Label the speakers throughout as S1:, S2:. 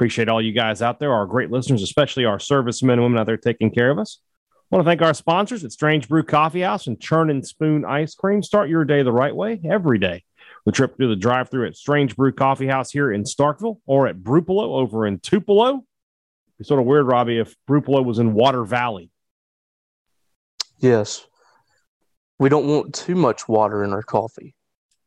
S1: Appreciate all you guys out there, our great listeners, especially our servicemen and women out there taking care of us. I want to thank our sponsors at Strange Brew Coffee House and Churn and Spoon Ice Cream. Start your day the right way every day. The trip through the drive through at Strange Brew Coffee House here in Starkville or at Brupolo over in Tupelo. It's sort of weird, Robbie, if Brupolo was in Water Valley.
S2: Yes. We don't want too much water in our coffee.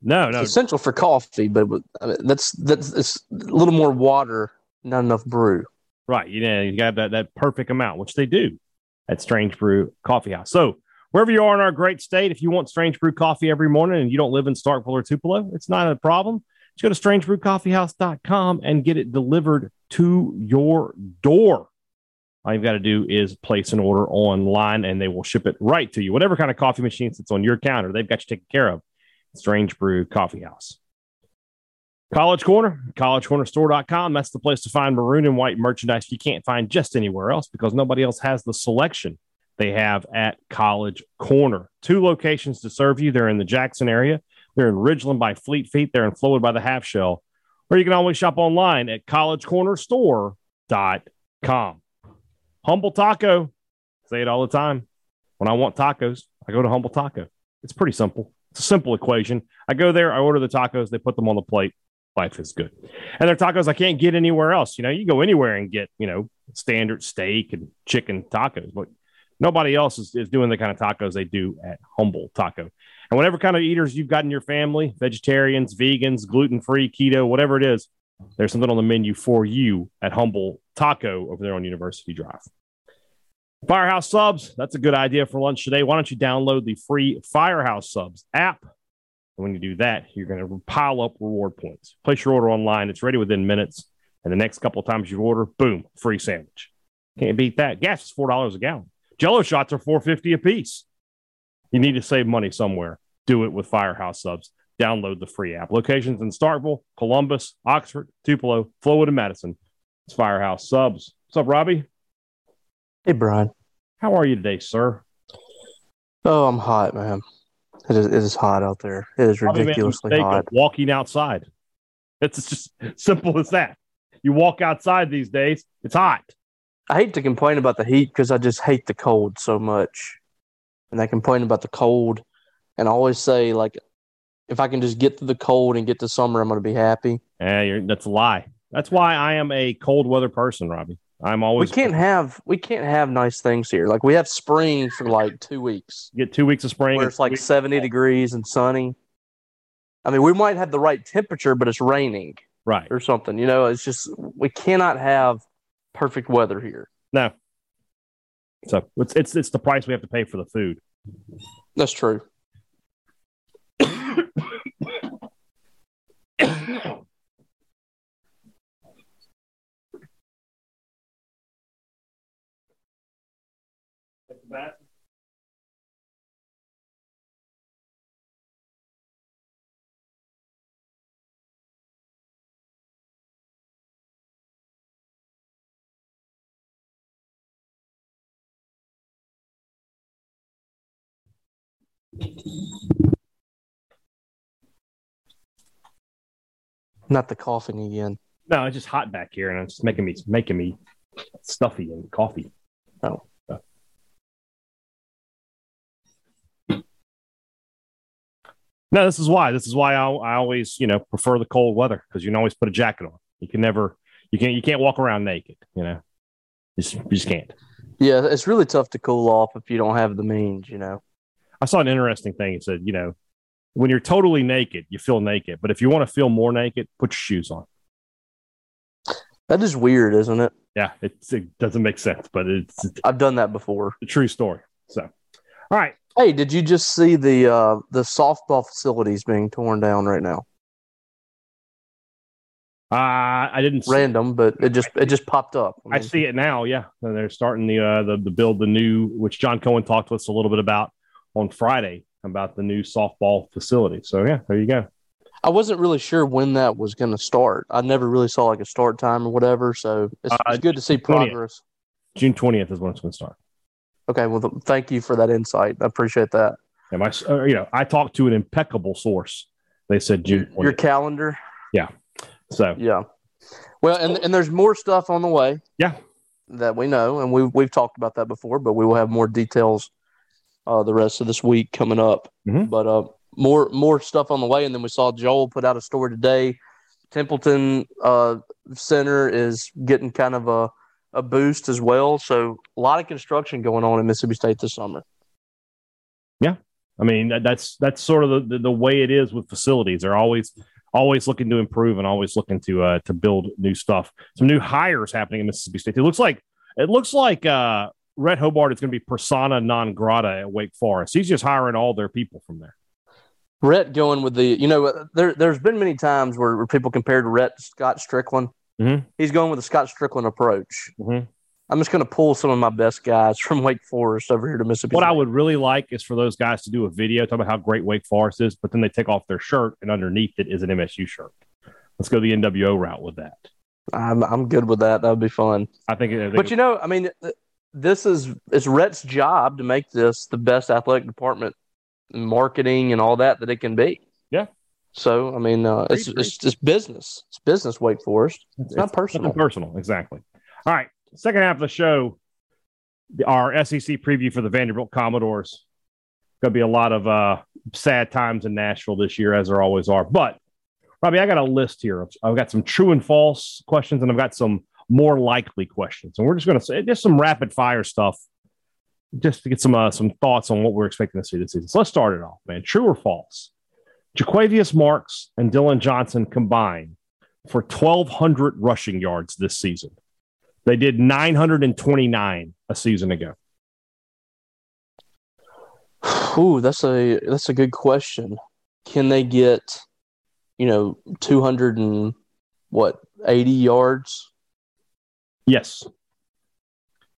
S1: No, no.
S2: It's essential for coffee, but I mean, that's that's it's a little more water, not enough brew.
S1: Right. You know, you got that that perfect amount, which they do at Strange Brew Coffee House. So wherever you are in our great state, if you want Strange Brew coffee every morning and you don't live in Starkville or Tupelo, it's not a problem. Just go to strangebrewcoffeehouse.com and get it delivered to your door. All you've got to do is place an order online and they will ship it right to you. Whatever kind of coffee machine sits on your counter, they've got you taken care of. Strange Brew Coffee House. College Corner, collegecornerstore.com. That's the place to find maroon and white merchandise you can't find just anywhere else because nobody else has the selection they have at College Corner. Two locations to serve you. They're in the Jackson area. They're in Ridgeland by Fleet Feet. They're in Flowood by the Half Shell. Or you can always shop online at collegecornerstore.com. Humble Taco. Say it all the time. When I want tacos, I go to Humble Taco. It's pretty simple. It's a simple equation. I go there, I order the tacos, they put them on the plate. Life is good. And they're tacos I can't get anywhere else. You know, you go anywhere and get, you know, standard steak and chicken tacos, but nobody else is, is doing the kind of tacos they do at Humble Taco. And whatever kind of eaters you've got in your family, vegetarians, vegans, gluten free, keto, whatever it is, there's something on the menu for you at Humble Taco over there on University Drive. Firehouse subs, that's a good idea for lunch today. Why don't you download the free Firehouse subs app? And when you do that, you're going to pile up reward points. Place your order online, it's ready within minutes. And the next couple of times you order, boom, free sandwich. Can't beat that. Gas is four dollars a gallon. Jello shots are four fifty a piece. You need to save money somewhere. Do it with Firehouse subs. Download the free app. Locations in Starkville, Columbus, Oxford, Tupelo, Flowood, and Madison. It's Firehouse subs. What's up, Robbie?
S2: Hey, Brian.
S1: How are you today, sir?
S2: Oh, I'm hot, man. It is, it is hot out there. It is ridiculously hot.
S1: Walking outside. It's just simple as that. You walk outside these days, it's hot.
S2: I hate to complain about the heat because I just hate the cold so much. And I complain about the cold and I always say, like, if I can just get to the cold and get to summer, I'm going to be happy.
S1: Yeah, that's a lie. That's why I am a cold weather person, Robbie. I'm always.
S2: We can't have we can't have nice things here. Like we have spring for like two weeks.
S1: Get two weeks of spring.
S2: Where it's like seventy degrees and sunny. I mean, we might have the right temperature, but it's raining,
S1: right,
S2: or something. You know, it's just we cannot have perfect weather here.
S1: No. So it's it's it's the price we have to pay for the food.
S2: That's true. Not the coughing again.
S1: No, it's just hot back here, and it's making me making me stuffy and coffee.
S2: Oh.
S1: No, this is why. This is why I, I always, you know, prefer the cold weather because you can always put a jacket on. You can never, you can't, you can't walk around naked. You know, you just, you just can't.
S2: Yeah, it's really tough to cool off if you don't have the means. You know.
S1: I saw an interesting thing. It said, you know, when you're totally naked, you feel naked. But if you want to feel more naked, put your shoes on.
S2: That is weird, isn't it?
S1: Yeah, it's, it doesn't make sense, but it's, it's
S2: I've done that before.
S1: a true story. So, all right.
S2: Hey, did you just see the uh, the softball facilities being torn down right now?
S1: Uh, I didn't. See,
S2: Random, but it just it just popped up.
S1: I
S2: mean,
S1: see it now. Yeah, And they're starting the uh, the the build the new, which John Cohen talked to us a little bit about on Friday about the new softball facility. So yeah, there you go.
S2: I wasn't really sure when that was going to start. I never really saw like a start time or whatever. So it's,
S1: Uh,
S2: it's good to see
S1: 20th.
S2: progress.
S1: June twentieth is when it's going to start.
S2: Okay, well, th- thank you for that insight. I appreciate that.
S1: And my, uh, you know, I talked to an impeccable source. They said June
S2: Your calendar. Yeah.
S1: So
S2: yeah. Well, and and there's more stuff on the way.
S1: Yeah.
S2: that we know, and we've we've talked about that before, but we will have more details uh, the rest of this week coming up.
S1: Mhm.
S2: But uh, more more stuff on the way, and then we saw Joel put out a story today. Templeton uh, Center is getting kind of a a boost as well. So a lot of construction going on in Mississippi State this summer.
S1: Yeah, I mean, that, that's that's sort of the, the, the way it is with facilities. They're always always looking to improve and always looking to uh, to build new stuff. Some new hires happening in Mississippi State. It looks like it looks like uh, Rhett Hobart is going to be persona non grata at Wake Forest. He's just hiring all their people from there.
S2: Rhett going with the, you know, there, there's been many times where, where people compared Rhett Scott Stricklin.
S1: Mhm.
S2: He's going with the Scott Stricklin approach.
S1: Mhm.
S2: I'm just going to pull some of my best guys from Wake Forest over here to Mississippi.
S1: What I would really like is for those guys to do a video talking about how great Wake Forest is, but then they take off their shirt and underneath it is an MSU shirt. Let's go the NWO route with that.
S2: I'm, I'm good with that. That would be fun.
S1: I think. I think
S2: But you know, I mean, this is it's Rhett's job to make this the best athletic department, marketing and all that that it can be.
S1: Yeah.
S2: So I mean, uh, it's, it's it's business. It's business. Wake Forest.
S1: It's,
S2: not personal.
S1: personal, exactly. All right, second half of the show, our SEC preview for the Vanderbilt Commodores. Going to be a lot of uh, sad times in Nashville this year, as there always are. But Robbie, I got a list here. I've got some true and false questions, and I've got some more likely questions. And we're just going to say just some rapid fire stuff, just to get some uh, some thoughts on what we're expecting to see this season. So let's start it off, man. True or false? Jo'quavious Marks and Dylan Johnson combined for 1,200 rushing yards this season. They did 929 a season ago.
S2: Ooh, that's a that's a good question. Can they get, you know, two hundred and what eighty yards,
S1: Yes.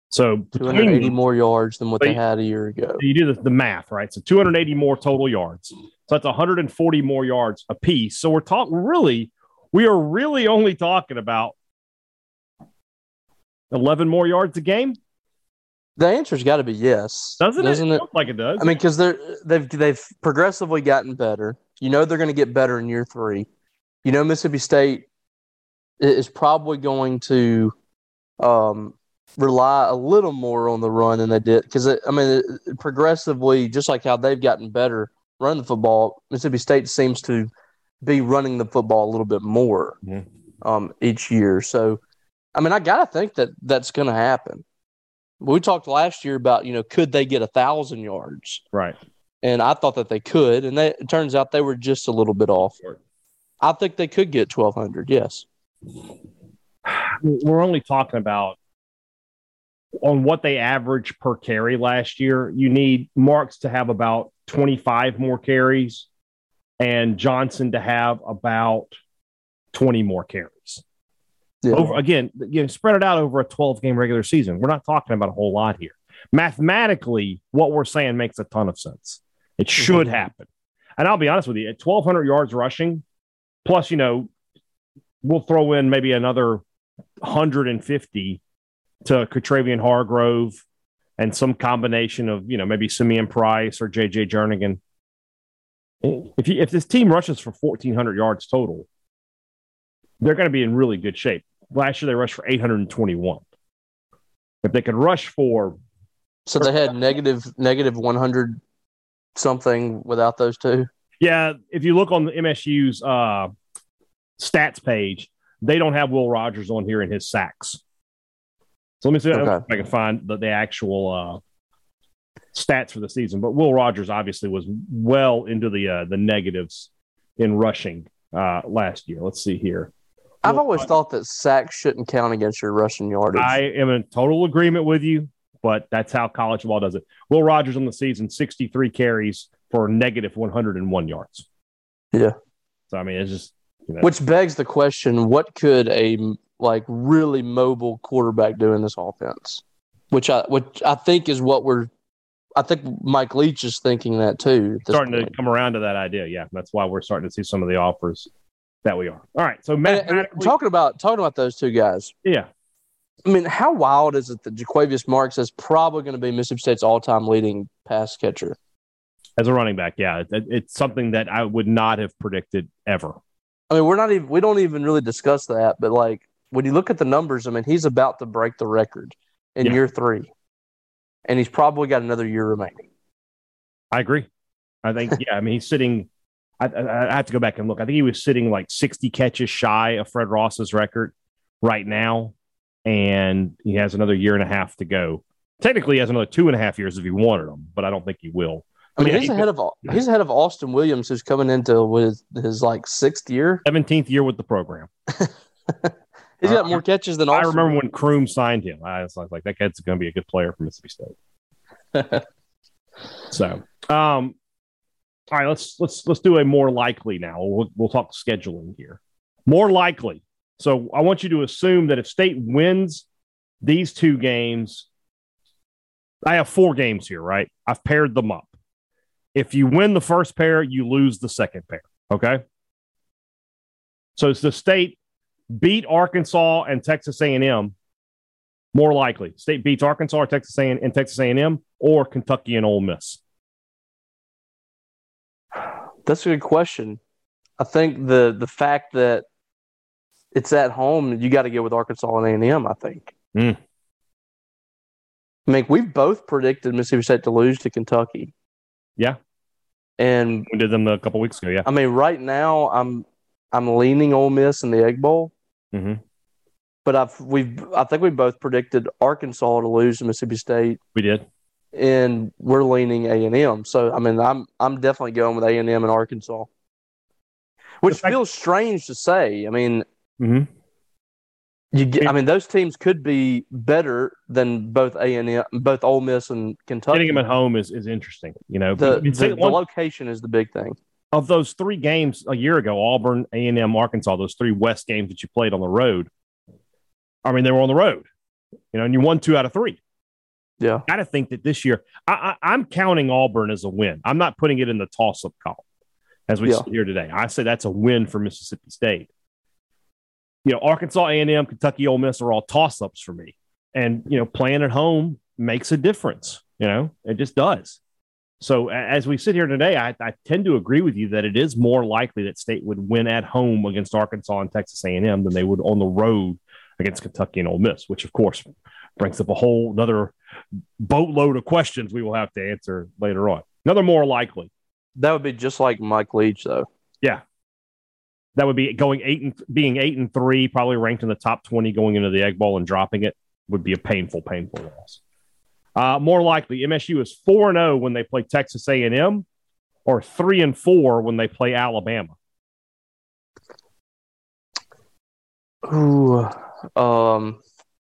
S1: So
S2: two hundred eighty more yards than what
S1: But
S2: they had a year ago?
S1: you do the, the math, right? So 280 more total yards. So that's 140 more yards a piece. So we're talking really, we are really only talking about 11 more yards a game.
S2: The answer's got to be yes,
S1: Doesn't,
S2: Doesn't
S1: it?
S2: it?
S1: Like it does.
S2: I mean, because they're they've they've progressively gotten better. You know they're going to get better in year three. You know Mississippi State is probably going to um, rely a little more on the run than they did because I mean it- progressively, just like how they've gotten better running the football, Mississippi State seems to be running the football a little bit more
S1: Mhm.
S2: um, each year. So, I mean, I gotta think that that's going to happen. We talked last year about you know could they get a thousand yards
S1: right.
S2: and I thought that they could, and they, it turns out they were just a little bit off. I think they could get twelve hundred. Yes,
S1: we're only talking about on what they averaged per carry last year. You need Marks to have about 25 more carries and Johnson to have about 20 more carries.
S2: yeah.
S1: Over again, you know, spread it out over a 12 game regular season. We're not talking about a whole lot here. Mathematically, what we're saying makes a ton of sense. It should
S2: Mhm.
S1: happen. And I'll be honest with you, at 1,200 yards rushing, plus, you know, we'll throw in maybe another 150 to Katravian Hargrove and some combination of, you know, maybe Simeon Price or JJ Jernigan. If, you, if this team rushes for 1,400 yards total, they're going to be in really good shape. Last year, they rushed for 821. If they could rush for,
S2: So they had negative negative one hundred something without those two.
S1: yeah, if you look on the MSU's uh, stats page, they don't have Will Rogers on here in his sacks. So let me see
S2: Okay.
S1: if I can find the, the actual. stats for the season, but Will Rogers obviously was well into the uh, the negatives in rushing uh, last year. Let's see here.
S2: I've always thought that sacks shouldn't count against your rushing yardage.
S1: I am in total agreement with you, but that's how college ball does it. Will Rogers on the season, 63 carries for negative 101 yards.
S2: Yeah.
S1: So, I mean, it's just. You know,
S2: Which begs the question: What could a like really mobile quarterback doing this offense? Which I which I think is what we're. I think Mike Leach is thinking that too.
S1: starting to come around to that idea. Yeah, that's why we're starting to see some of the offers that we are. All right, so Matt,
S2: And- and talking about talking about those two guys.
S1: yeah,
S2: I mean, how wild is it that Jo'quavious Marks is probably going to be Mississippi State's all-time leading pass catcher?
S1: as a running back, yeah, it, it's something that I would not have predicted ever.
S2: I mean, we're not even we don't even really discuss that, but like when you look at the numbers, I mean, he's about to break the record in
S1: Yeah.
S2: year three, and he's probably got another year remaining.
S1: I agree. I think, yeah, I mean, he's sitting. I, I, I have to go back and look. I think he was sitting like 60 catches shy of Fred Ross's record right now, and he has another year and a half to go. Technically, he has another two and a half years if he wanted them, but I don't think he will.
S2: I mean, he's
S1: he-
S2: ahead of he's ahead of Austin Williams, who's coming into with his like sixth year.
S1: 17th year with the program.
S2: He's got more catches than
S1: I
S2: Austin.
S1: remember when Kroom signed him. I was like, that kid's going to be a good player for Mississippi State. so, um, all right, let's let's let's do a more likely now. We'll, we'll talk scheduling here. More likely. So I want you to assume that if State wins these two games, I have four games here, right? I've paired them up. If you win the first pair, you lose the second pair. Okay. So it's the state beat Arkansas and Texas A&M. More likely, state beats Arkansas or Texas A&M and Texas A&M or Kentucky and Ole Miss.
S2: That's a good question. I think the the fact that it's at home, you got to go with Arkansas and A and M. I think.
S1: Mm.
S2: I mean, we've both predicted Mississippi State to lose to Kentucky,
S1: Yeah,
S2: and
S1: we did them a couple weeks ago. Yeah,
S2: I mean, right now I'm I'm leaning Ole Miss in the Egg Bowl,
S1: hmm
S2: but I've we've I think we both predicted Arkansas to lose to Mississippi State,
S1: we did.
S2: and we're leaning A and M. So I mean, I'm I'm definitely going with A and M and Arkansas, which
S1: fact-
S2: feels strange to say. I mean,
S1: hmm
S2: You get, I mean, those teams could be better than both A and M, both Ole Miss and Kentucky.
S1: Getting them at home is, is interesting. You know,
S2: the, the, the
S1: one-
S2: location is the big thing.
S1: Of those three games a year ago, Auburn, A and M, Arkansas, those three West games that you played on the road. I mean, they were on the road, you know, and you won two out of three.
S2: Yeah, I
S1: Got to think that this year, I, I, I'm counting Auburn as a win. I'm not putting it in the toss-up column as we
S2: Yeah.
S1: sit here today. I say that's a win for Mississippi State. You know, Arkansas, A and M, Kentucky, Ole Miss are all toss-ups for me, and you know, playing at home makes a difference. You know, it just does. So as we sit here today, I, I tend to agree with you that it is more likely that State would win at home against Arkansas and Texas A&M than they would on the road against Kentucky and Ole Miss, which of course brings up a whole another boatload of questions we will have to answer later on. Another more likely
S2: that would be just like Mike Leach, though.
S1: Yeah, that would be going eight and being eight and three, probably ranked in the top twenty going into the Egg Bowl and dropping it would be a painful, painful loss. Uh, more likely, MSU is four and zero when they play Texas A and M, or three and four when they play Alabama.
S2: Ooh, um,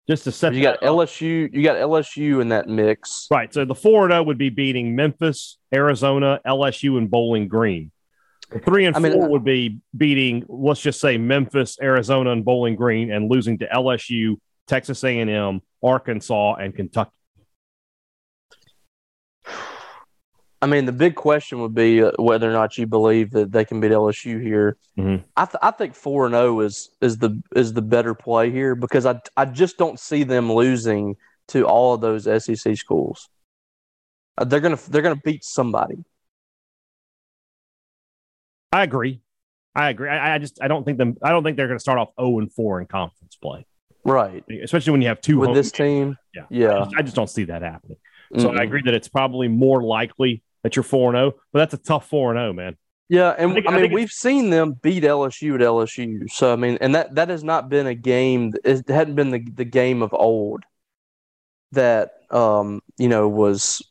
S1: Just to set
S2: you got
S1: up.
S2: LSU. You got LSU in that mix.
S1: right. So the four and zero would be beating Memphis, Arizona, LSU, and Bowling Green. The three and
S2: I mean-
S1: four would be beating, let's just say Memphis, Arizona, and Bowling Green, and losing to LSU, Texas A and M, Arkansas, and Kentucky.
S2: I mean, the big question would be uh, whether or not you believe that they can beat LSU here.
S1: Mhm.
S2: I, th- I think four and zero is is the is the better play here because I I just don't see them losing to all of those SEC schools. Uh, they're gonna they're gonna beat somebody.
S1: I agree. I agree. I, I just I don't think them. I don't think they're going to start off zero and four in conference play,
S2: Right.
S1: especially when you have two
S2: With this
S1: games.
S2: team.
S1: Yeah. I
S2: Yeah.
S1: just, I just don't see that happening. So
S2: Mm-mm.
S1: I agree that it's probably more likely that you're four and zero, but that's a tough four and zero, man.
S2: Yeah, and
S1: I
S2: I,
S1: think- I
S2: mean
S1: think
S2: we've seen them beat LSU at LSU. So I mean, and that that has not been a game. It hadn't been the the game of old that um you know was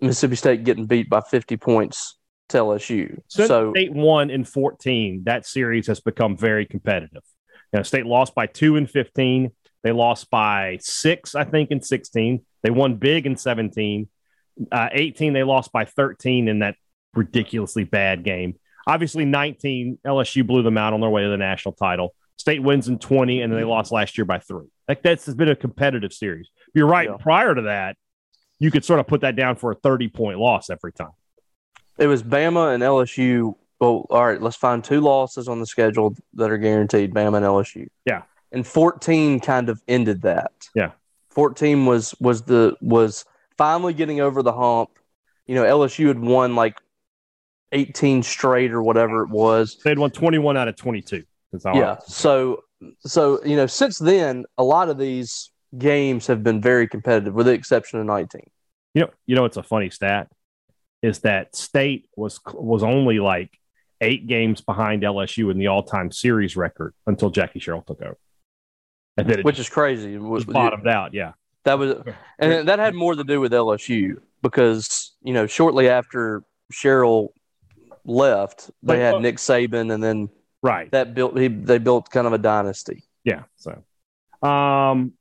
S2: Mississippi State getting beat by 50 points to LSU.
S1: Since
S2: so
S1: State won in 14, that series has become very competitive. You know, State lost by two in 15. They lost by six, I think, in 16. They won big in 17. Uh, 18, they lost by 13 in that ridiculously bad game. Obviously, 19, LSU blew them out on their way to the national title. State wins in 20, and then they lost last year by three. Like that's has been a competitive series. You're right.
S2: Yeah.
S1: Prior to that, you could sort of put that down for a 30 point loss every time.
S2: it was Bama and LSU. Well, all right, let's find two losses on the schedule that are guaranteed Bama and LSU.
S1: Yeah.
S2: And 14 kind of ended that.
S1: Yeah.
S2: 14 was was the was finally getting over the hump. You know, LSU had won like 18 straight or whatever it was.
S1: They'd won 21 out of 22. That's all
S2: yeah. So so you know, since then, a lot of these games have been very competitive, with the exception of 19.
S1: You know, you know, it's a funny stat is that State was was only like eight games behind LSU in the all time series record until Jackie Sherrill took over, and then
S2: Which is crazy.
S1: was bottomed out. Yeah,
S2: That was, and that had more to do with LSU because you know shortly after Sherrill left, they
S1: Like,
S2: had
S1: uh,
S2: Nick Saban, and then
S1: right.
S2: that built he they built kind of a dynasty.
S1: Yeah. So, um,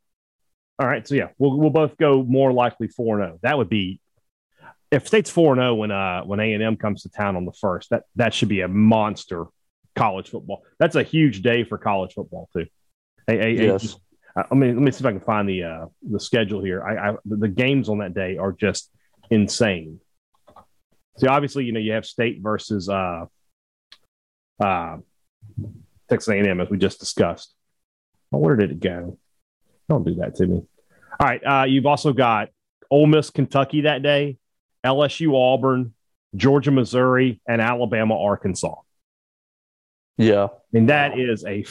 S1: all right. So yeah, we'll we'll both go more likely four zero. That would be if State's four zero when uh when A and M comes to town on the first. That that should be a monster college football. That's a huge day for college football too. A, a, a-
S2: Yes.
S1: I mean, let me see if I can find the uh, the schedule here. I, I the games on that day are just insane. See, obviously, you know you have State versus uh, uh, Texas A&M as we just discussed. Oh, where did it go? Don't do that to me. All right, uh, you've also got Ole Miss, Kentucky that day, LSU, Auburn, Georgia, Missouri, and Alabama, Arkansas.
S2: Yeah,
S1: I mean, that is a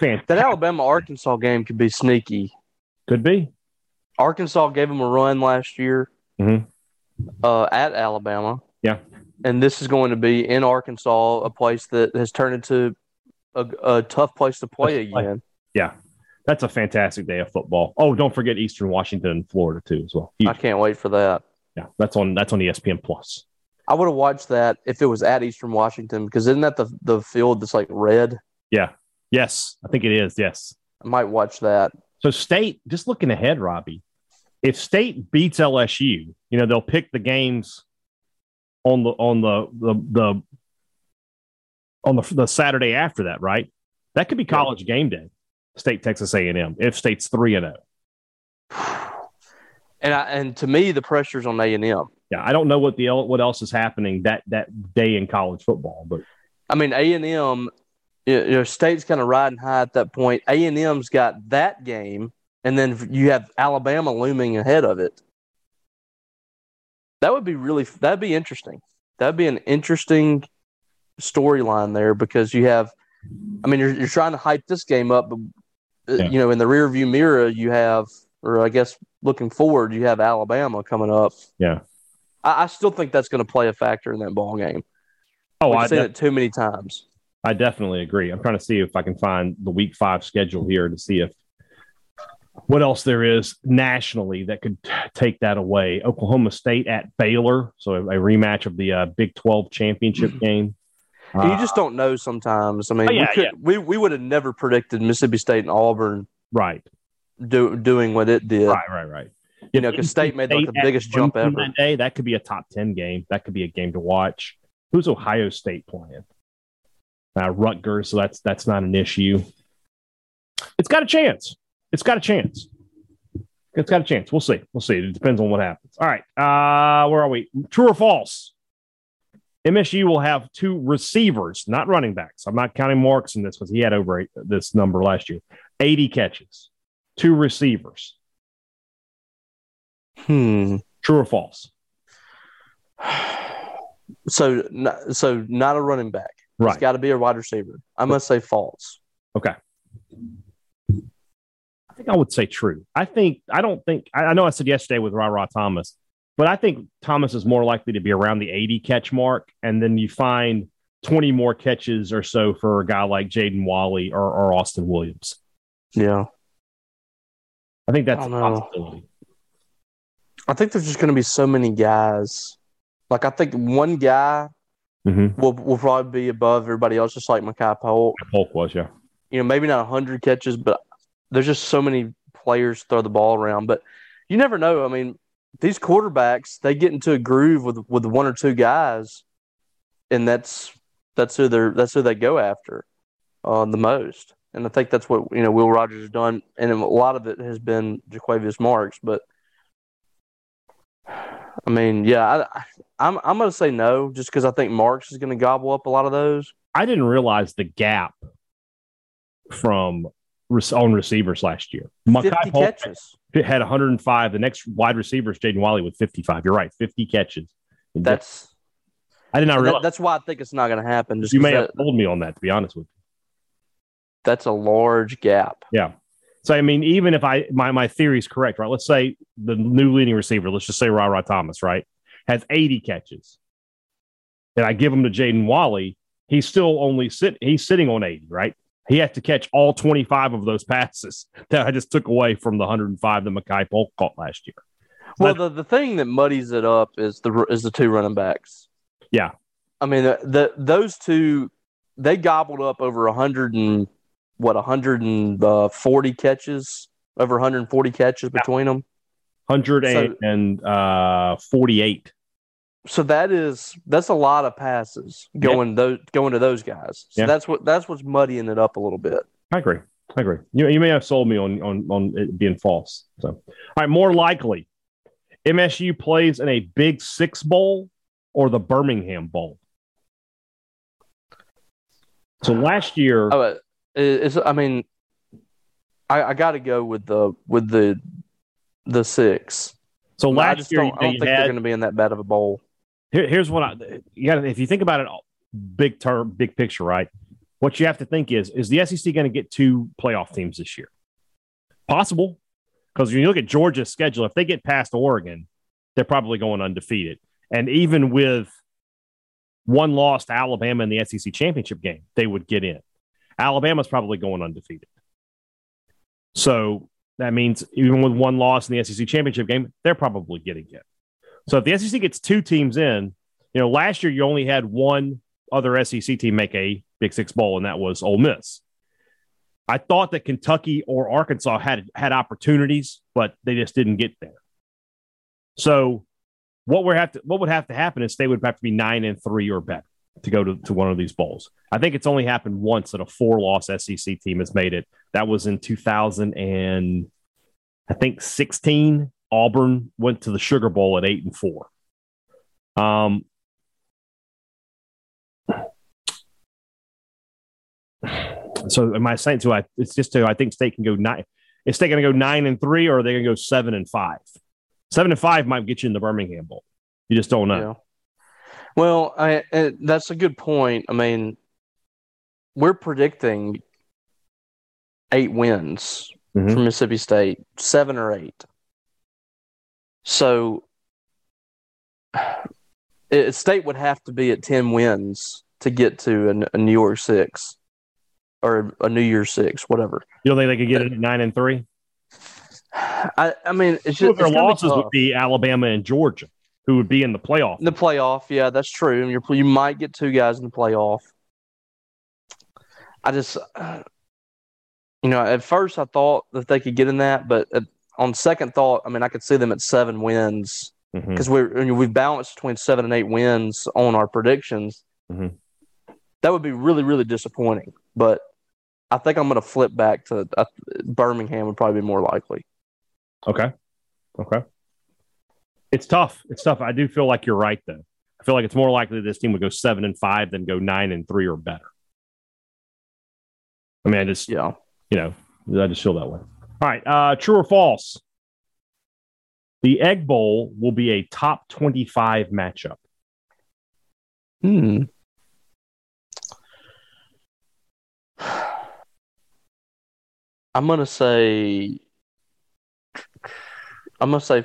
S1: fantastic.
S2: that Alabama Arkansas game could be sneaky.
S1: Could be.
S2: Arkansas gave them a run last year
S1: Mhm.
S2: uh, at Alabama.
S1: Yeah.
S2: and this is going to be in Arkansas, a place that has turned into a, a tough place to play
S1: play.
S2: again.
S1: Yeah, that's a fantastic day of football. Oh, don't forget Eastern Washington and Florida too as well. Huge.
S2: I can't wait for that.
S1: Yeah, that's on that's on ESPN Plus.
S2: I would have watched that if it was at Eastern Washington because isn't that the the field that's like red?
S1: Yeah. Yes, I think it is. Yes.
S2: I might watch that.
S1: So State, just looking ahead, Robbie, if State beats LSU, you know they'll pick the games on the on the the, the on the, the Saturday after that, right? That could be college game day. State Texas A and M if State's three and zero. Oh.
S2: And I, and to me, the pressure's on A and M.
S1: Yeah, I don't know what the what else is happening that that day in college football, but
S2: I mean, A and M, you know, State's kind of riding high at that point. A and M's got that game, and then you have Alabama looming ahead of it. That would be really that'd be interesting. That'd be an interesting storyline there because you have, I mean, you're, you're trying to hype this game up, but uh,
S1: Yeah.
S2: you know, in the rearview mirror, you have, or I guess looking forward, you have Alabama coming up.
S1: yeah.
S2: I, I still think that's going to play a factor in that ball game.
S1: Oh,
S2: I've
S1: I,
S2: seen it too many times.
S1: I definitely agree. I'm trying to see if I can find the week five schedule here to see if what else there is nationally that could take that away. Oklahoma State at Baylor, so a, a rematch of the uh, Big 12 championship game.
S2: you
S1: Uh,
S2: just don't know sometimes. I mean,
S1: Oh, yeah,
S2: we, could,
S1: yeah.
S2: we we would have never predicted Mississippi State and Auburn
S1: right,
S2: do, doing what it did.
S1: right, right, right.
S2: You know, because State made, like, the biggest jump ever.
S1: that day. That could be a top 10 game. That could be a game to watch. Who's Ohio State playing? Uh, Rutgers, so that's that's not an issue. It's got a chance. It's got a chance. It's got a chance. We'll see. We'll see. It depends on what happens. All right. Uh, where are we? True or false? MSU will have two receivers, not running backs. I'm not counting Marks in this because he had over eight, this number last year. 80 catches, two receivers.
S2: Hmm.
S1: True or false?
S2: So, so not a running back.
S1: Right.
S2: It's got to be a wide receiver. I must say false.
S1: Okay. I think I would say true. I think I don't think I, I know I said yesterday with Ra Ra Thomas, but I think Thomas is more likely to be around the 80 catch mark, and then you find 20 more catches or so for a guy like Jaden Walley or, or Austin Williams.
S2: Yeah.
S1: I think that's
S2: I
S1: a possibility.
S2: I think there's just going to be so many guys. Like I think one guy
S1: Mm-hmm.
S2: will will probably be above everybody else, just like Makai Polk.
S1: Polk was, yeah.
S2: You know, maybe not hundred catches, but there's just so many players throw the ball around. But you never know. I mean, these quarterbacks they get into a groove with with one or two guys, and that's that's who they're that's who they go after uh, the most. And I think that's what you know Will Rogers has done, and a lot of it has been Jo'quavious Marks. But I mean, yeah, I, I'm I'm going to say no, just because I think Marks is going to gobble up a lot of those.
S1: I didn't realize the gap from on receivers last year. Makai
S2: catches.
S1: had 105. The next wide receiver is Jaden Walley with 55. You're right, 50 catches.
S2: That's
S1: I did not
S2: that-
S1: realize.
S2: that's why I think it's not going to happen. Just
S1: you may
S2: that,
S1: have told me on that, to be honest with you.
S2: that's a large gap.
S1: Yeah. So I mean, even if I my my theory is correct, right? Let's say the new leading receiver, let's just say Rara Thomas, right, has 80 catches, and I give them to Jaden Walley, he's still only sit he's sitting on 80, right? He has to catch all 25 of those passes that I just took away from the 105 that Makai Polk caught last year.
S2: Well, the, the thing that muddies it up is the is the two running backs.
S1: Yeah.
S2: I mean the, the those two they gobbled up over a hundred and what hundred and uh, catches, over 140 catches between them.
S1: 148.
S2: So that is that's a lot of passes going those going to those guys. So
S1: Yeah.
S2: that's what that's what's muddying it up a little bit.
S1: I agree. I agree. You, you may have sold me on, on, on it being false. So, all right, more likely, MSU plays in a Big Six Bowl or the Birmingham Bowl. So last year,
S2: Oh, uh, it's, I mean, I, I got to go with the with the the six.
S1: so
S2: I
S1: last
S2: just
S1: year
S2: don't, I don't think they're going to be in that bad of a bowl.
S1: Here, here's what I you got. If you think about it, big term, big picture, right? What you have to think is: is the SEC going to get two playoff teams this year? Possible, because when you look at Georgia's schedule, if they get past Oregon, they're probably going undefeated. And even with one loss to Alabama in the SEC championship game, they would get in. Alabama's probably going undefeated. So that means even with one loss in the SEC championship game, they're probably getting in. So if the SEC gets two teams in, you know, last year you only had one other SEC team make a Big Six bowl, and that was Ole Miss. I thought that Kentucky or Arkansas had had opportunities, but they just didn't get there. So what would have to what would have to happen is they would have to be nine and three or better to go to, to one of these bowls. I think it's only happened once that a four loss SEC team has made it. That was in 2000 and I think 16. Auburn went to the Sugar Bowl at eight and four. Um, so am I saying to I? It's just to I think State can go nine. Is State going to go nine and three, or are they going to go seven and five? Seven and five might get you in the Birmingham Bowl. You just don't know.
S2: Yeah. Well, I, and that's a good point. I mean, we're predicting eight wins
S1: Mhm.
S2: for Mississippi State, seven or eight. So, it, State would have to be at ten wins to get to a, a New York six or a New Year's six, whatever.
S1: You don't think they could get it at nine and three?
S2: I, I mean, it's just
S1: their
S2: it's gonna be
S1: losses would be Alabama and Georgia, who would be in the playoff.
S2: In the playoff, yeah, that's true. And you're, you might get two guys in the playoff. I just, uh, you know, at first I thought that they could get in that, but uh on second thought, I mean, I could see them at seven wins because we're you know, we've balanced between seven and eight wins on our predictions.
S1: Mhm.
S2: That would be really, really disappointing. But I think I'm going to flip back to uh, Birmingham would probably be more likely.
S1: Okay. Okay. It's tough. It's tough. I do feel like you're right, though. I feel like it's more likely this team would go seven and five than go nine and three or better. I mean, I just,
S2: Yeah.
S1: you know, I just feel that way. All right. Uh, true or false? The Egg Bowl will be a top 25 matchup.
S2: Hmm. I'm gonna say. I'm gonna say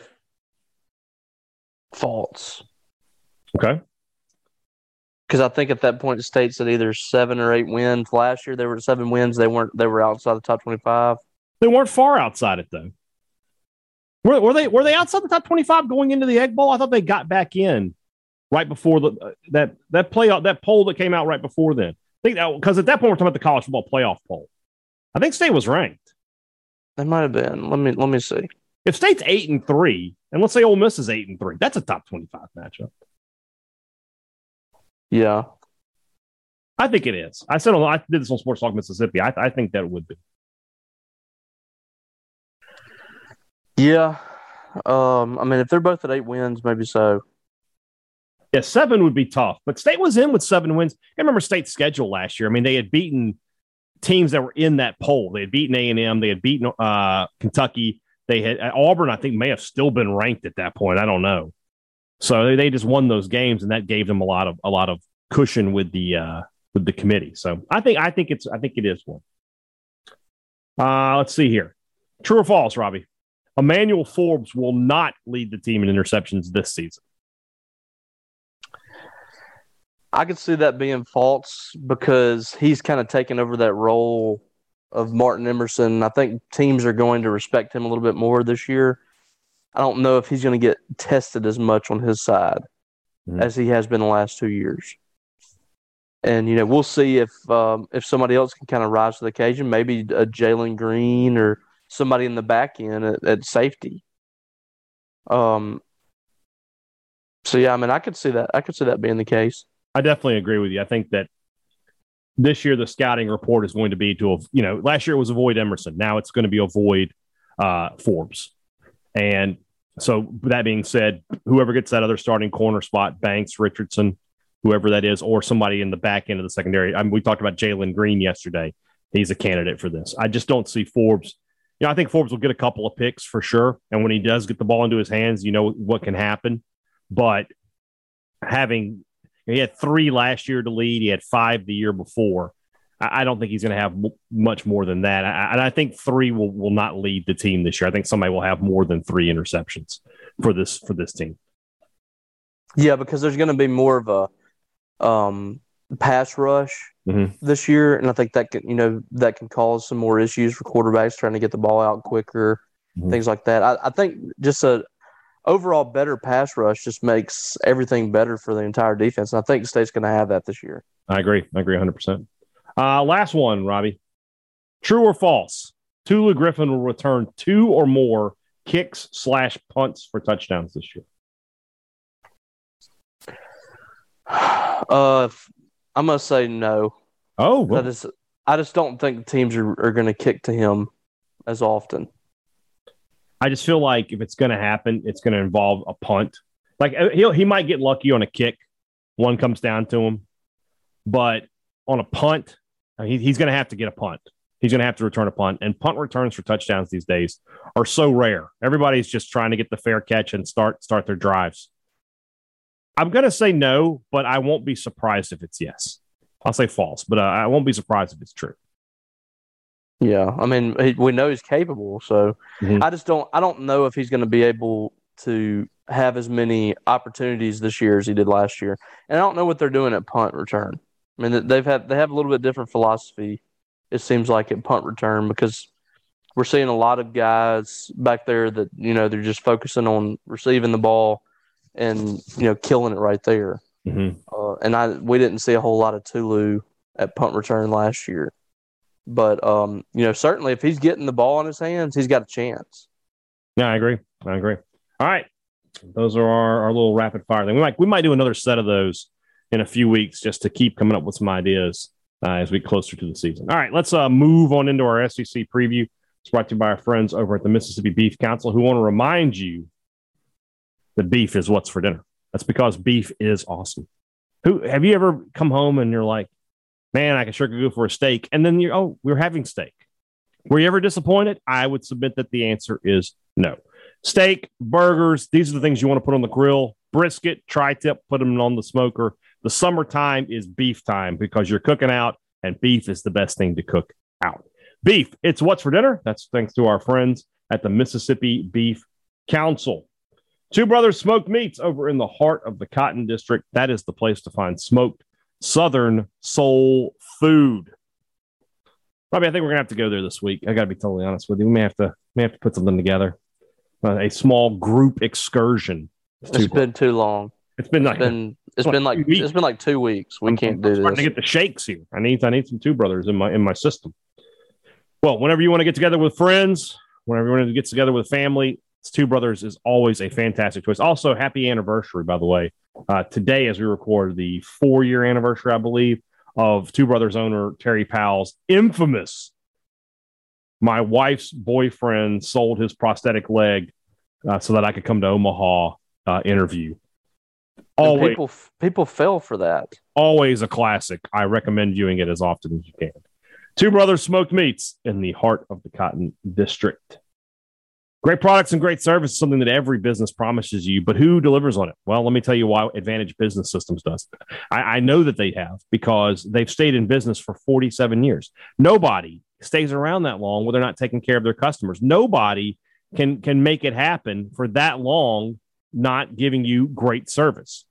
S2: false
S1: Okay.
S2: because I think at that point the states at either seven or eight wins. Last year they were seven wins. They weren't. They were outside the top twenty-five.
S1: They weren't far outside it, though. Were, were they were they outside the top 25 going into the Egg Bowl? I thought they got back in right before the uh, that that playoff that poll that came out right before then. I think because at that point we're talking about the college football playoff poll. I think State was ranked.
S2: They might have been. Let me let me see.
S1: If State's eight and three, and let's say Ole Miss is eight and three, that's a top 25 matchup.
S2: Yeah,
S1: I think it is. I said I did this on Sports Talk Mississippi. I, I think that it would be.
S2: Yeah. Um, I mean, if they're both at eight wins, maybe so.
S1: Yeah, seven would be tough, but State was in with seven wins. I remember State's schedule last year. I mean, they had beaten teams that were in that poll. They had beaten A and M. They had beaten uh, Kentucky. They had Auburn. I think may have still been ranked at that point. I don't know. So they, they just won those games, and that gave them a lot of a lot of cushion with the uh, with the committee. So I think I think it's I think it is one. Uh, let's see here. True or false, Robbie? Emmanuel Forbes will not lead the team in interceptions this season.
S2: I could see that being false because he's kind of taken over that role of Martin Emerson. I think teams are going to respect him a little bit more this year. I don't know if he's going to get tested as much on his side mm-hmm. as he has been the last two years. And you know, we'll see if um, if somebody else can kind of rise to the occasion. Maybe a Jalen Green or somebody in the back end at, at safety. Um. So yeah, I mean, I could see that. I could see that being the case.
S1: I definitely agree with you. I think that this year the scouting report is going to be to you know last year it was avoid Emerson. Now it's going to be avoid uh, Forbes. And so that being said, whoever gets that other starting corner spot, Banks, Richardson, whoever that is, or somebody in the back end of the secondary. I mean, we talked about Jalen Green yesterday. He's a candidate for this. I just don't see Forbes you know, I think Forbes will get a couple of picks for sure. And when he does get the ball into his hands, you know what can happen. But having he had three last year to lead, he had five the year before. I, don't think he's going to have much more than that. And I think three will, will not lead the team this year. I think somebody will have more than three interceptions for this for this team.
S2: Yeah, because there's going to be more of a um, pass rush mm-hmm. this year, and I think that can you know that can cause some more issues for quarterbacks trying to get the ball out quicker, mm-hmm. things like that. I, I think just a overall better pass rush just makes everything better for the entire defense. And I think the state's going to have that this year.
S1: I agree. I agree 100%. Uh, last one, Robbie. True or false? Tulu Griffin will return two or more kicks slash punts for touchdowns this year.
S2: Uh, I'm gonna say no.
S1: Oh, well.
S2: I just I just don't think teams are, are going to kick to him as often.
S1: I just feel like if it's going to happen, it's going to involve a punt. Like uh, he'll he might get lucky on a kick, one comes down to him, but on a punt, he, he's going to have to get a punt. He's going to have to return a punt, and punt returns for touchdowns these days are so rare. Everybody's just trying to get the fair catch and start start their drives. I'm going to say no, but I won't be surprised if it's yes. I'll say false, but uh, I won't be surprised if it's true.
S2: Yeah, I mean, he, we know he's capable, so mm-hmm. I just don't. I don't know if he's going to be able to have as many opportunities this year as he did last year, and I don't know what they're doing at punt return. I mean, they've had they have a little bit different philosophy. It seems like at punt return because we're seeing a lot of guys back there that you know they're just focusing on receiving the ball and you know killing it right there. Mm-hmm. Uh, and I we didn't see a whole lot of Tulu at punt return last year, but um, you know certainly if he's getting the ball in his hands, he's got a chance.
S1: Yeah, I agree. I agree. All right, those are our, our little rapid fire thing. We might we might do another set of those in a few weeks just to keep coming up with some ideas uh, as we get closer to the season. All right, let's uh, move on into our SEC preview. It's brought to you by our friends over at the Mississippi Beef Council, who want to remind you the beef is what's for dinner. That's because beef is awesome. Who have you ever come home and you're like, man, I can sure go for a steak, and then you're oh, we're having steak. Were you ever disappointed? I would submit that the answer is no. Steak, burgers, these are the things you want to put on the grill. Brisket, tri-tip, put them on the smoker. The summertime is beef time because you're cooking out, and beef is the best thing to cook out. Beef, it's what's for dinner. That's thanks to our friends at the Mississippi Beef Council. Two Brothers Smoked Meats over in the heart of the Cotton District. That is the place to find smoked Southern soul food. Probably, I think we're gonna have to go there this week. I got to be totally honest with you. We may have to may have to put something together. uh, a small group excursion.
S2: It's been too long.
S1: It's been like
S2: It's been it's been like
S1: two weeks?
S2: it's been like two weeks. We
S1: I'm-
S2: can't
S1: I'm
S2: do
S1: starting
S2: this.
S1: to get the shakes here. I need I need some two brothers in my in my system. Well, whenever you want to get together with friends, whenever you want to get together with family, two brothers is always a fantastic choice. Also, happy anniversary, by the way. Uh, today, as we record, the four year anniversary, I believe, of Two Brothers owner Terry Powell's infamous. My wife's boyfriend sold his prosthetic leg uh, so that I could come to Omaha uh, interview.
S2: And
S1: Always,
S2: people people fell for that.
S1: always a classic. I recommend viewing it as often as you can. Two Brothers Smoked Meats in the heart of the Cotton District. Great products and great service is something that every business promises you, but who delivers on it? Well, let me tell you why Advantage Business Systems does. I, I know that they have because they've stayed in business for 47 years. Nobody stays around that long where they're not taking care of their customers. Nobody can can make it happen for that long, not giving you great service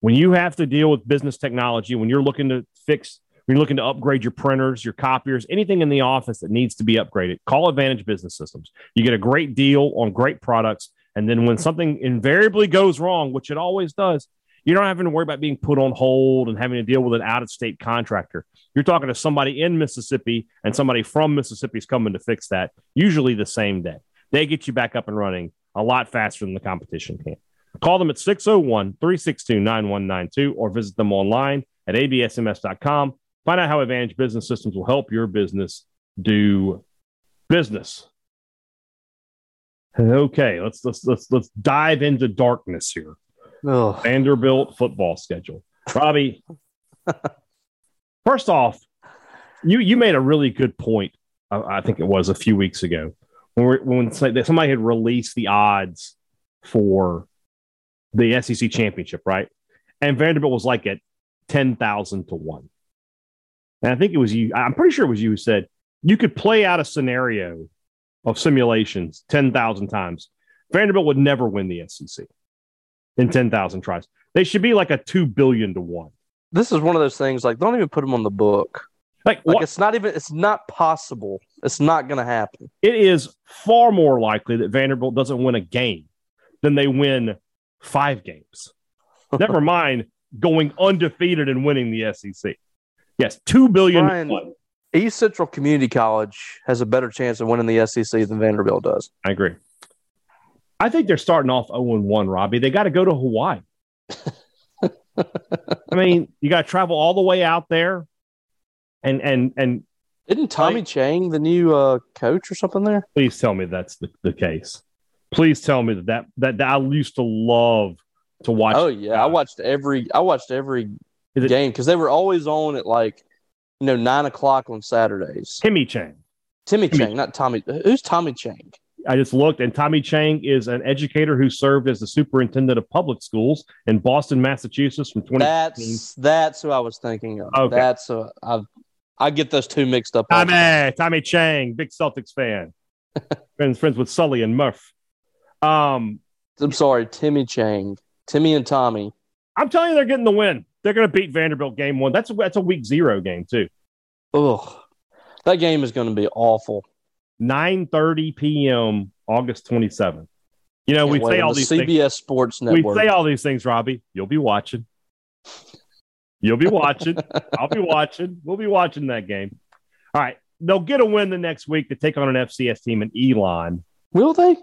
S1: when you have to deal with business technology, when you're looking to fix, when you're looking to upgrade your printers, your copiers, anything in the office that needs to be upgraded, call Advantage Business Systems. You get a great deal on great products. And then when something invariably goes wrong, which it always does, you don't have to worry about being put on hold and having to deal with an out of state contractor. You're talking to somebody in Mississippi and somebody from Mississippi is coming to fix that, usually the same day. They get you back up and running a lot faster than the competition can. Call them at 601 362 9192 or visit them online at absms.com. Find out how Advantage Business Systems will help your business do business. Okay, let's let's let's let's dive into darkness here.
S2: Ugh.
S1: Vanderbilt football schedule. Robbie, first off, you you made a really good point. uh, I think it was a few weeks ago when we when somebody had released the odds for the SEC championship, right? And Vanderbilt was like at ten thousand to one. And I think it was you. I'm pretty sure it was you who said you could play out a scenario of simulations ten thousand times. Vanderbilt would never win the SEC in ten thousand tries. They should be like a two billion to one.
S2: This is one of those things like don't even put them on the book.
S1: Like,
S2: Like it's not even it's not possible. It's not gonna happen.
S1: it is far more likely that Vanderbilt doesn't win a game than they win five games. Never mind going undefeated and winning the SEC. Yes, two billion.
S2: Brian- East Central Community College has a better chance of winning the SEC than Vanderbilt does.
S1: I agree. I think they're starting off 0 1, Robbie. They got to go to Hawaii. I mean, you got to travel all the way out there. And and and
S2: Isn't Tommy
S1: Like-
S2: Chang the new uh, coach or something there?
S1: please tell me that's the, the case. Please tell me that, that that that I used to love to watch.
S2: Oh yeah, I watched every I watched every
S1: it-
S2: game because they were always on at like you know nine o'clock on Saturdays.
S1: Timmy Chang.
S2: Timmy
S1: Timmy-
S2: Chang, not Tommy. Who's Tommy Chang?
S1: I just looked, and Tommy Chang is an educator who served as the superintendent of public schools in Boston, Massachusetts from 20.
S2: That's that's who I was thinking of.
S1: Okay.
S2: That's uh, I I get those two mixed up.
S1: Tommy, Tommy Chang, big Celtics fan. friends, friends with Sully and Murph. Um,
S2: I'm sorry, Timmy Chang, Timmy and Tommy.
S1: I'm telling you, they're getting the win. They're going to beat Vanderbilt game one. That's that's a week zero game too.
S2: Ugh, that game is going to be awful.
S1: 9:30 p.m. August 27th. You know, we
S2: Can't wait
S1: say all
S2: the
S1: these
S2: CBS
S1: things.
S2: Sports
S1: We say all these things, Robbie. You'll be watching. You'll be watching. I'll be watching. We'll be watching that game. All right. They'll get a win the next week to take on an FCS team in Elon.
S2: Will they?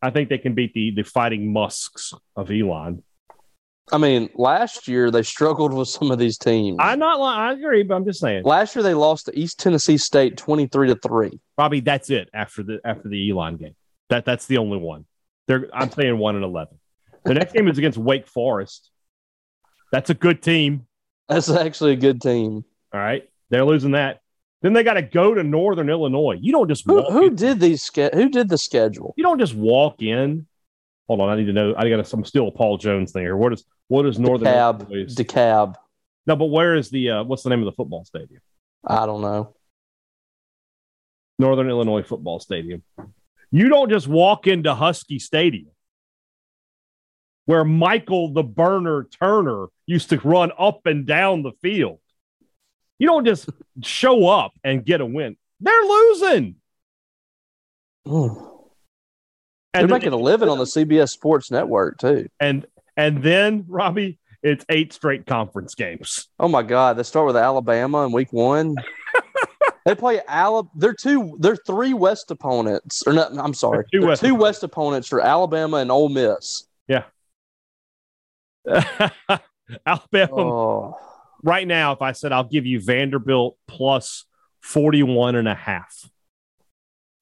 S1: I think they can beat the the fighting musks of Elon.
S2: I mean, last year they struggled with some of these teams.
S1: I'm not lying. I agree, but I'm just saying.
S2: last year they lost to East Tennessee State twenty three to three.
S1: Robbie, that's it after the after the Elon game. That that's the only one. They're I'm saying one and eleven. The next game is against Wake Forest. That's a good team.
S2: That's actually a good team.
S1: All right. They're losing that. Then they got to go to Northern Illinois. You don't just
S2: Who, who did these? Who did the schedule?
S1: You don't just walk in. Hold on, I need to know. I got some still a Paul Jones thing here. What is what is Northern
S2: DeKalb.
S1: Illinois?
S2: DeKalb.
S1: no, but where is the uh, what's the name of the football stadium?
S2: I don't know.
S1: Northern Illinois Football Stadium. You don't just walk into Husky Stadium where Michael the Burner Turner used to run up and down the field. You don't just show up and get a win. They're losing.
S2: Mm. They're making a living on the CBS Sports Network too.
S1: and and then Robbie, it's eight straight conference games.
S2: Oh my God! They start with Alabama in week one. they play Alabama. They're two. They're three West opponents, or not? I'm sorry,
S1: Two
S2: They're
S1: West
S2: two West opponents for Alabama and Ole Miss. Yeah.
S1: Alabama
S2: Oh,
S1: right now, if I said I'll give you Vanderbilt plus 41 and a half,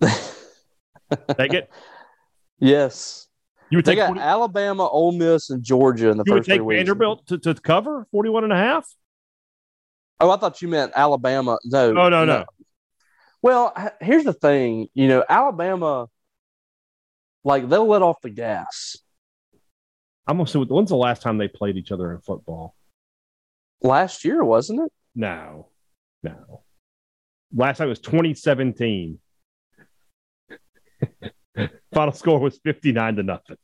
S1: take it.
S2: yes.
S1: You would
S2: They
S1: take,
S2: got
S1: 40
S2: Alabama, Ole Miss, and Georgia in the first three
S1: take
S2: weeks.
S1: Vanderbilt to, to cover 41 and a half?
S2: Oh, I thought you meant Alabama. No.
S1: Oh, no, no.
S2: Well, here's the thing. You know, Alabama, like they'll let off the gas.
S1: I'm going to say, when's the last time they played each other in football?
S2: Last year, wasn't it?
S1: No, no. Last time was 2017. Final score was 59 to nothing.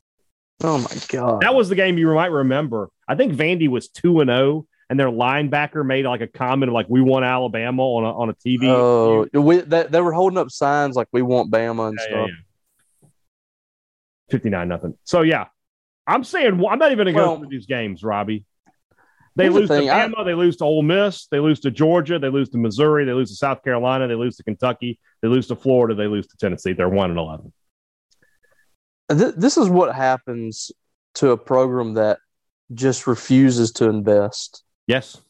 S2: Oh my god.
S1: That was the game you might remember. I think Vandy was 2 and 0 and their linebacker made like a comment of like we won Alabama on a on a TV.
S2: Oh, we, they, they were holding up signs like we want Bama and
S1: Yeah,
S2: stuff.
S1: yeah, yeah. 59 nothing. So yeah. I'm saying I'm not even going to
S2: Well,
S1: go through these games, Robbie. They
S2: here's the
S1: lose
S2: thing,
S1: to
S2: I-
S1: Bama, they lose to Ole Miss, they lose to Georgia, they lose to Missouri, they lose to South Carolina, they lose to Kentucky, they lose to Florida, they lose to Tennessee. They're 1 and 11.
S2: Th- this is what happens to a program that just refuses to invest.
S1: Yes.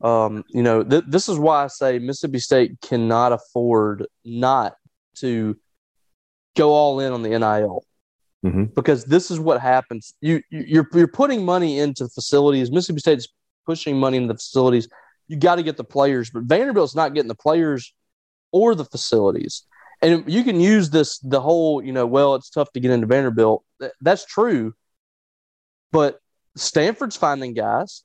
S2: Um, you know, th- this is why I say Mississippi State cannot afford not to go all in on the NIL
S1: Mhm.
S2: because this is what happens. You you- you're you're putting money into facilities. Mississippi State's pushing money into the facilities. You got to get the players, but Vanderbilt's not getting the players or the facilities. And you can use this the whole, you know, well, it's tough to get into Vanderbilt. Th- That's true, but Stanford's finding guys.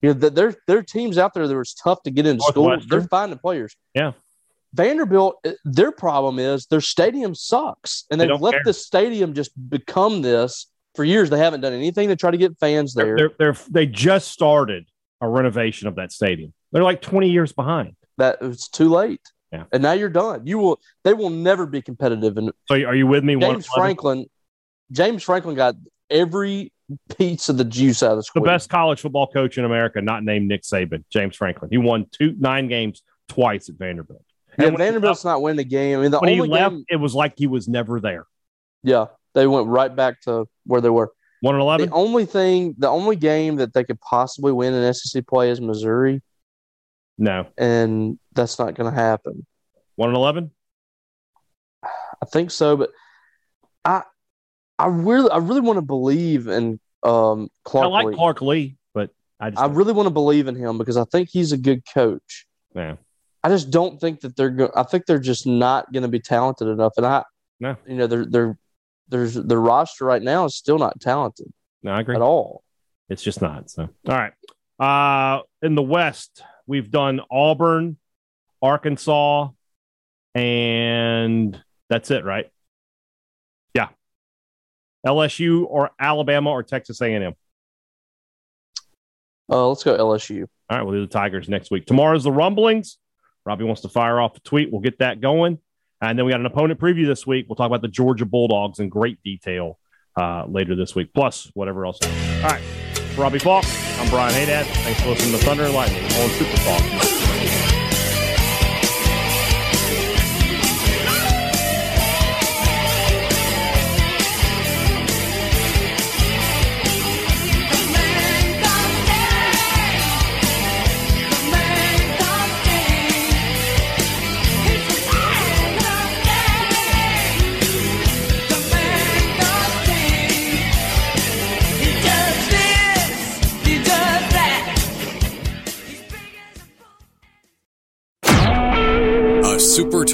S2: You know, th- there there are teams out there that was tough to get into school. They're finding players.
S1: Yeah.
S2: Vanderbilt, uh, their problem is their stadium sucks, and
S1: They
S2: they've
S1: don't
S2: let
S1: care.
S2: the stadium just become this for years. They haven't done anything to try to get fans there.
S1: They're, they're, they're, they just started a renovation of that stadium. They're like 20 years behind.
S2: that it's too late.
S1: Yeah.
S2: And now you're done. You will. They will never be competitive. And
S1: So are you with me?
S2: James Franklin, James Franklin got every piece of the juice out of the
S1: school.
S2: the
S1: best college football coach in America, not named Nick Saban, James Franklin. He won two nine games twice at Vanderbilt.
S2: Yeah,
S1: And he
S2: Vanderbilt's not winning the game. I mean, the
S1: When he left,
S2: game.
S1: it was like he was never there.
S2: Yeah, they went right back to where they were.
S1: One and
S2: The only thing, the only game that they could possibly win in SEC play is Missouri,
S1: No,
S2: and that's not going to happen.
S1: one and eleven.
S2: I think so, but I, I really, I really want to believe in um Clark.
S1: I like
S2: Lea.
S1: Clark Lea, but I just
S2: I really want to believe in him because I think he's a good coach.
S1: yeah.
S2: I just don't think that they're going. I think they're just not going to be talented enough. And I,
S1: No.
S2: you know, they're they're there's the roster right now is still not talented
S1: No, I agree.
S2: at all.
S1: It's just not. So, all right. Uh, in the West, we've done Auburn, Arkansas, and that's it, right? Yeah. LSU or Alabama or Texas A&M.
S2: Uh, let's go LSU.
S1: All right, we'll do the Tigers next week. Tomorrow's the rumblings. Robbie wants to fire off a tweet. We'll get that going. And then we got an opponent preview this week. We'll talk about the Georgia Bulldogs in great detail uh, later this week, plus whatever else. All right. For Robbie Faulk, I'm Brian Hadad. Thanks for listening to Thunder and Lightning on Super Talk.